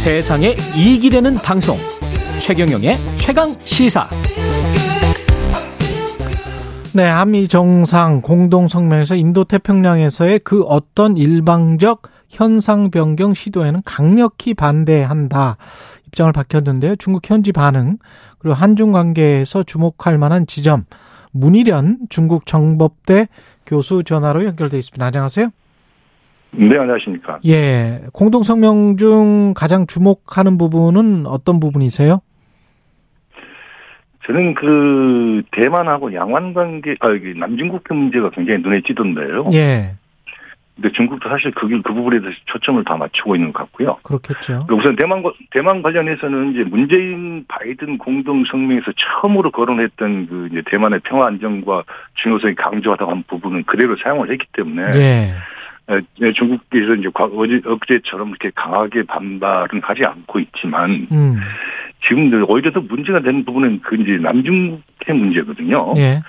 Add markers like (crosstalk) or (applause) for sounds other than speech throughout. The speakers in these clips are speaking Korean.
세상에 이익이 되는 방송 최경영의 최강 시사 네, 한미 정상 공동 성명에서 인도 태평양에서의 그 어떤 일방적 현상 변경 시도에는 강력히 반대한다 입장을 밝혔는데요. 중국 현지 반응 그리고 한중 관계에서 주목할 만한 지점 문희련 중국 정법대 교수 전화로 연결돼 있습니다. 안녕하세요. 네, 안녕하십니까. 예. 공동성명 중 가장 주목하는 부분은 어떤 부분이세요? 저는 그, 대만하고 양완 관계, 아, 여기 남중국해 문제가 굉장히 눈에 띄던데요. 예. 근데 중국도 사실 그, 그 부분에 대해서 초점을 다 맞추고 있는 것 같고요. 그렇겠죠. 우선 대만, 대만 관련해서는 이제 문재인 바이든 공동성명에서 처음으로 거론했던 그 이제 대만의 평화 안정과 중요성이 강조하다고 한 부분은 그대로 사용을 했기 때문에. 예. 네, 중국에서 이제 어제, 어제처럼 이렇게 강하게 반발은 하지 않고 있지만, 음. 지금 오히려 더 문제가 되는 부분은 그 이제 남중국해 문제거든요. 예.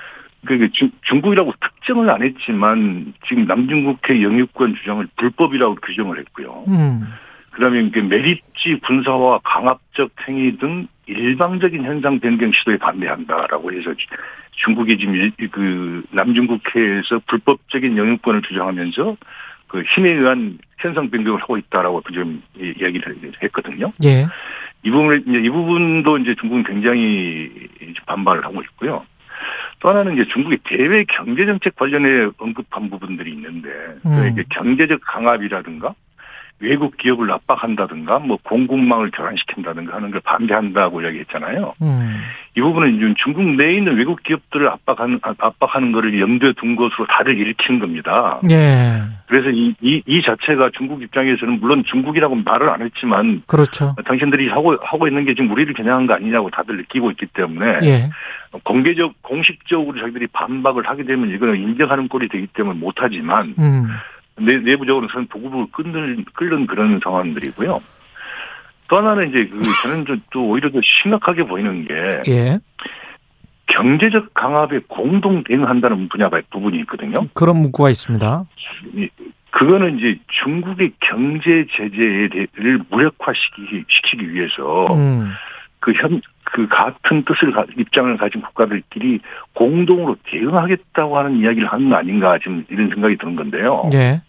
그 중국이라고 특정을 안 했지만 지금 남중국해 영유권 주장을 불법이라고 규정을 했고요. 음. 그다음에 그 매립지 군사와 강압적 행위 등 일방적인 현상 변경 시도에 반대한다라고 해서 중국이 지금 그 남중국해에서 불법적인 영유권을 주장하면서 그 힘에 의한 현상 변경을 하고 있다라고 좀 이야기를 했거든요. 예. 이 부분을 이제 이 부분도 이제 중국은 굉장히 반발을 하고 있고요. 또 하나는 이제 중국의 대외 경제 정책 관련해 언급한 부분들이 있는데 음. 이게 경제적 강압이라든가 외국 기업을 압박한다든가 뭐 공급망을 교란시킨다든가 하는 걸 반대한다고 이야기했잖아요. 음. 이 부분은 이제 중국 내에 있는 외국 기업들을 압박하는 압박하는 거를 염두에 둔 것으로 다들 일으키는 겁니다. 예. 그래서 이, 이, 이 자체가 중국 입장에서는 물론 중국이라고 말을 안 했지만 그렇죠. 당신들이 하고 하고 있는 게 지금 우리를 겨냥한 거 아니냐고 다들 느끼고 있기 때문에 예. 공개적 공식적으로 자기들이 반박을 하게 되면 이거는 인정하는 꼴이 되기 때문에 못하지만. 음. 내, 내부적으로는 보급을 끊는, 끓는 그런 상황들이고요. 또 하나는 이제 그, 저는 또 오히려 더 심각하게 보이는 게. 예. 경제적 강압에 공동 대응한다는 분야가 부분이 있거든요. 그런 문구가 있습니다. 그거는 이제 중국의 경제 제재를 무력화시키기 시키기 위해서 음. 그 현, 그 같은 뜻을 입장을 가진 국가들끼리 공동으로 대응하겠다고 하는 이야기를 하는 거 아닌가 지금 이런 생각이 드는 건데요. 예.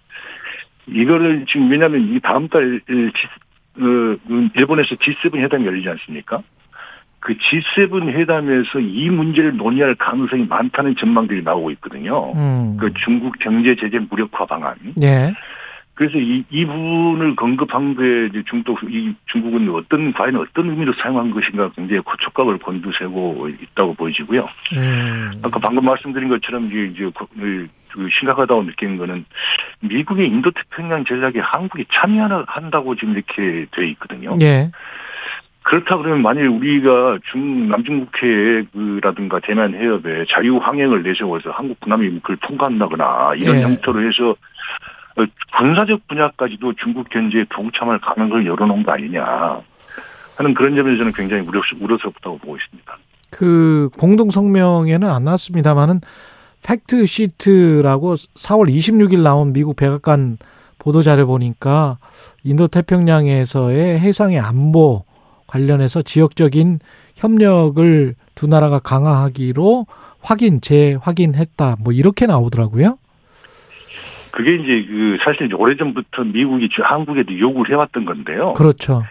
이거를 지금 왜냐하면 이 다음 달 그, 일본에서 G7 회담이 열리지 않습니까? 그 G7 회담에서 이 문제를 논의할 가능성이 많다는 전망들이 나오고 있거든요. 음. 그 중국 경제 제재 무력화 방안. 예. 그래서 이, 이 부분을 언급한 게 이제 중국, 이 중국은 어떤, 과연 어떤 의미로 사용한 것인가 굉장히 촉각을 곤두세고 있다고 보여지고요. 음. 아까 방금 말씀드린 것처럼 이제, 이제 그 심각하다고 느끼는 거는 미국의 인도태평양 전략에 한국이 참여한다고 지금 이렇게 돼 있거든요. 예. 그렇다 그러면 만일 우리가 중 남중국해라든가 대만 해협에 자유 항행을 내세워서 한국 군함이 그걸 통과한다거나 이런 예. 형태로 해서 군사적 분야까지도 중국 견제에 동참할 가능성을 열어놓은 거 아니냐 하는 그런 점에서 저는 굉장히 우려, 우려스럽다고 보고 있습니다. 그 공동 성명에는 안 나왔습니다만은 팩트 시트라고 4월 26일 나온 미국 백악관 보도 자료 보니까 인도 태평양에서의 해상의 안보 관련해서 지역적인 협력을 두 나라가 강화하기로 확인 재확인했다 뭐 이렇게 나오더라고요. 그게 이제 그 사실 이제 오래전부터 미국이 한국에도 요구를 해왔던 건데요. 그렇죠.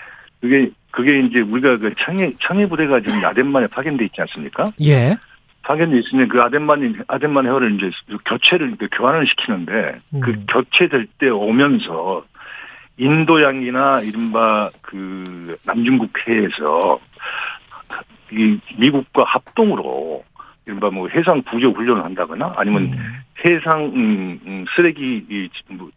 그게 그게 이제 우리가 그 청해 청해 부대가 지금 아덴만에 파견돼 있지 않습니까? 예. 파견돼 있으면 그 아덴만 아덴만 해어를 이제 교체를 교환을 시키는데 음. 그 교체될 때 오면서 인도양이나 이른바 그 남중국해에서 이 미국과 합동으로 이른바 뭐 해상 구조 훈련을 한다거나 아니면 음. 해상 음, 쓰레기 뭐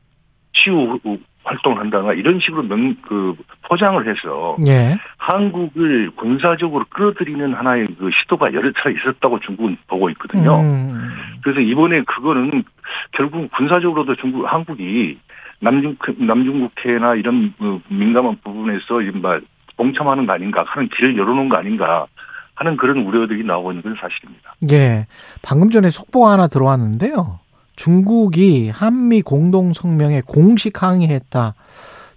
치유 활동을 한다거나 이런 식으로 명, 그 포장을 해서 예. 한국을 군사적으로 끌어들이는 하나의 그 시도가 여러 차례 있었다고 중국은 보고 있거든요. 음. 그래서 이번에 그거는 결국 군사적으로도 중국 한국이 남중 남중국해나 이런 그 민감한 부분에서 이른바 동참하는 거 아닌가 하는 길을 열어놓은 거 아닌가 하는 그런 우려들이 나오고 있는 건 사실입니다. 예. 방금 전에 속보가 하나 들어왔는데요. 중국이 한미 공동 성명에 공식 항의했다.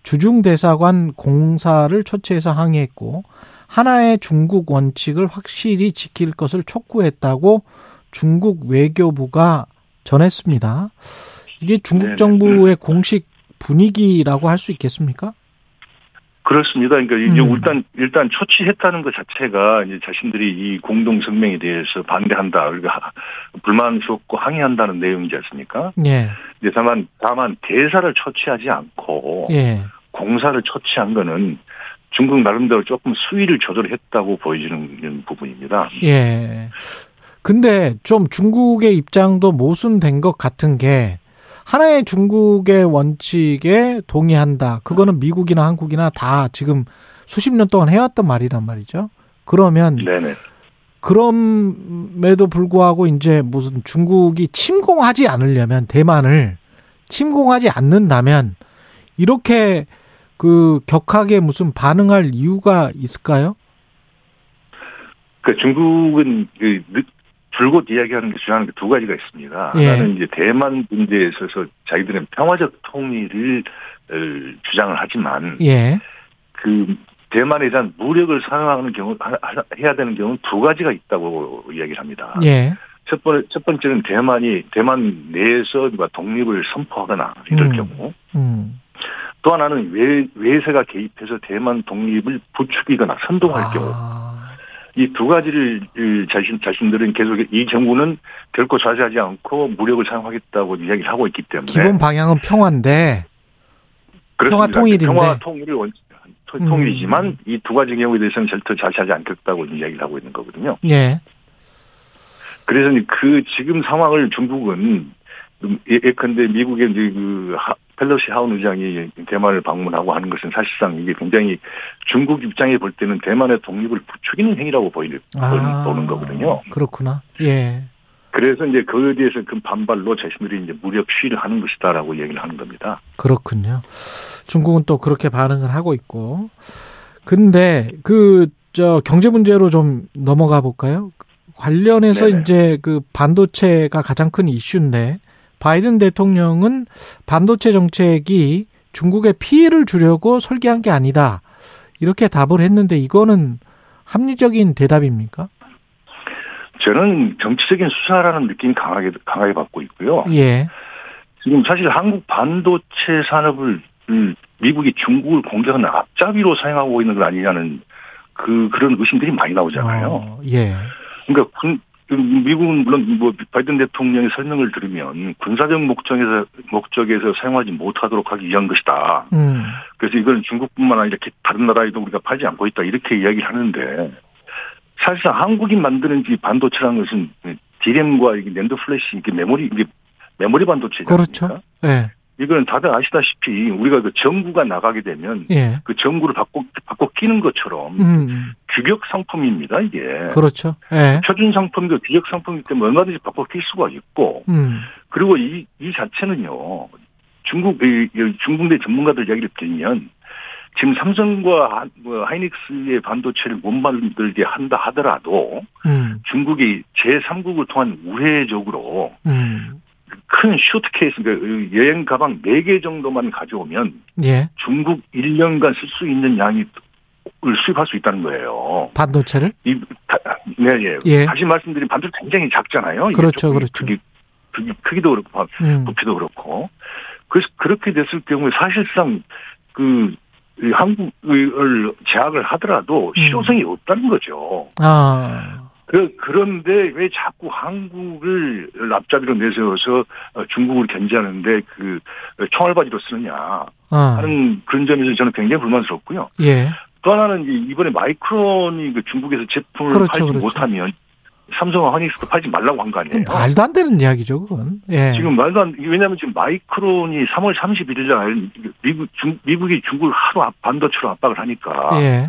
주중 대사관 공사를 초치해서 항의했고 하나의 중국 원칙을 확실히 지킬 것을 촉구했다고 중국 외교부가 전했습니다. 이게 중국 정부의 공식 분위기라고 할 수 있겠습니까? 그렇습니다. 그러니까 이제 음. 일단 일단 초치했다는 것 자체가 이제 자신들이 이 공동 성명에 대해서 반대한다, 그러니까 불만스럽고 항의한다는 내용이지 않습니까? 예. 이제 다만 다만 대사를 초치하지 않고 예. 공사를 초치한 거는 중국 나름대로 조금 수위를 조절했다고 보여지는 부분입니다. 예. 근데 좀 중국의 입장도 모순된 것 같은 게 하나의 중국의 원칙에 동의한다. 그거는 미국이나 한국이나 다 지금 수십 년 동안 해왔던 말이란 말이죠. 그러면 네네. 그럼에도 불구하고 이제 무슨 중국이 침공하지 않으려면 대만을 침공하지 않는다면 이렇게 그 격하게 무슨 반응할 이유가 있을까요? 그 중국은 그 줄곧 이야기하는 게 주장하는 게두 가지가 있습니다. 예. 하나는 이제 대만 문제에 있어서 자기들은 평화적 통일을 어, 주장을 하지만 예. 그 대만에 대한 무력을 사용하는 경우 해야 되는 경우는 두 가지가 있다고 이야기를 합니다. 예. 첫 번째 첫 번째는 대만이 대만 내에서 독립을 선포하거나 이럴 음. 경우 음. 또 하나는 외, 외세가 개입해서 대만 독립을 부추기거나 선동할 아. 경우 이 두 가지를 자신 자신들은 계속 이 정부는 결코 좌지하지 않고 무력을 사용하겠다고 이야기를 하고 있기 때문에 기본 방향은 평화인데 그렇습니다. 평화 통일인데. 평화 통일을 원 음. 통일이지만 이두 가지 경우에 대해서는 절대 좌지하지 않겠다고 이야기를 하고 있는 거거든요. 예. 그래서 그 지금 상황을 중국은 예, 예컨대 미국의 이제 그 하, 펠로시 하원 의장이 대만을 방문하고 하는 것은 사실상 이게 굉장히 중국 입장에 볼 때는 대만의 독립을 부추기는 행위라고 보이는 아, 보는 거거든요. 그렇구나. 예. 그래서 이제 그에 대해서 그 반발로 자신들이 이제 무력 시위를 하는 것이다라고 얘기를 하는 겁니다. 그렇군요. 중국은 또 그렇게 반응을 하고 있고. 근데 그 저 경제 문제로 좀 넘어가 볼까요? 관련해서 네네. 이제 그 반도체가 가장 큰 이슈인데 바이든 대통령은 반도체 정책이 중국에 피해를 주려고 설계한 게 아니다. 이렇게 답을 했는데 이거는 합리적인 대답입니까? 저는 정치적인 수사라는 느낌이 강하게 강하게 받고 있고요. 예. 지금 사실 한국 반도체 산업을 음, 미국이 중국을 공격하는 앞잡이로 사용하고 있는 건 아니냐는 그 그런 의심들이 많이 나오잖아요. 어, 예. 그러니까 군, 미국은 물론 뭐 바이든 대통령의 설명을 들으면 군사적 목적에서 목적에서 사용하지 못하도록 하기 위한 것이다. 음. 그래서 이건 중국뿐만 아니라 이렇게 다른 나라에도 우리가 팔지 않고 있다 이렇게 이야기를 하는데 사실상 한국이 만드는 이 반도체라는 것은 디램과 이게 낸드 플래시 이게 메모리 이게 메모리 반도체잖아요. 그렇죠. 예. 이거는 다들 아시다시피 우리가 그 전구가 나가게 되면 예. 그 전구를 바꿔 바꿔 끼는 것처럼 음. 규격 상품입니다 이게. 그렇죠. 예. 표준 상품도 규격 상품이기 때문에 얼마든지 바꿔 낄 수가 있고 음. 그리고 이, 이 자체는요 중국 이, 이 중국 내 전문가들 이야기를 들으면 지금 삼성과 하- 뭐 하이닉스의 반도체를 못 만들게 한다 하더라도 음. 중국이 제3국을 통한 우회적으로 음. 큰 슈트케이스, 그러니까 여행 가방 4개 정도만 가져오면 예. 중국 1년간 쓸 수 있는 양이 을 수입할 수 있다는 거예요. 반도체를? 이, 다, 네, 예. 예. 다시 말씀드린 반도체 굉장히 작잖아요. 그렇죠, 그렇죠. 크기, 크기, 크기도 그렇고, 음. 부피도 그렇고. 그래서 그렇게 됐을 경우에 사실상 그, 이 한국을 제약을 하더라도 음. 실효성이 없다는 거죠. 아. 그, 그런데 왜 자꾸 한국을 앞잡이로 내세워서 어, 중국을 견제하는데 그 총알바지로 쓰느냐 아. 하는 그런 점에서 저는 굉장히 불만스럽고요. 예. 또 하나는 이제 이번에 마이크론이 그 중국에서 제품을 그렇죠, 팔지 그렇죠. 못하면 삼성과 하이닉스도 팔지 말라고 한 거 아니에요. 말도 안 되는 이야기죠, 그건. 예. 지금 말도 안, 왜냐하면 지금 마이크론이 3월 31일 날 미국, 중, 미국이 중국을 하루 압- 반도체로 압박을 하니까 예.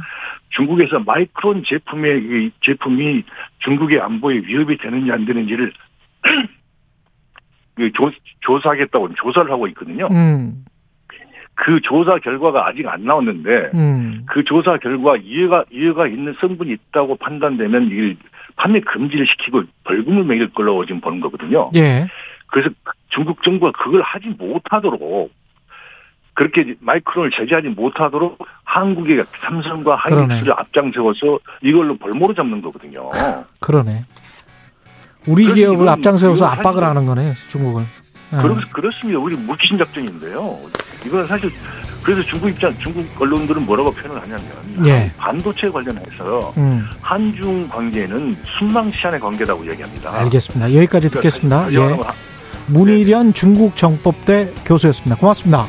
중국에서 마이크론 제품의 이 제품이 중국의 안보에 위협이 되는지 안 되는지를 (clears throat) 그 조, 조사하겠다고 조사를 하고 있거든요. 음. 그 조사 결과가 아직 안 나왔는데 음. 그 조사 결과 이해가 이해가 있는 성분이 있다고 판단되면 이 판매 금지를 시키고 벌금을 매길 걸로 지금 보는 거거든요. 예. 그래서 중국 정부가 그걸 하지 못하도록 그렇게 마이크론을 제재하지 못하도록 한국의 삼성과 하이닉스를 앞장세워서 이걸로 벌모로 잡는 거거든요. 그러네. 우리 기업을 앞장세워서 압박을 하는 거네, 중국은. 그렇, 그렇습니다. 우리 물귀신 작전인데요. 이건 사실 그래서 중국 입장, 중국 언론들은 뭐라고 표현을 하냐면 예. 반도체 관련해서 음. 한중 관계는 순망시한의 관계라고 얘기합니다. 알겠습니다. 여기까지 그러니까 듣겠습니다. 예. 건 하- 문희련 중국 정법대 교수였습니다. 고맙습니다.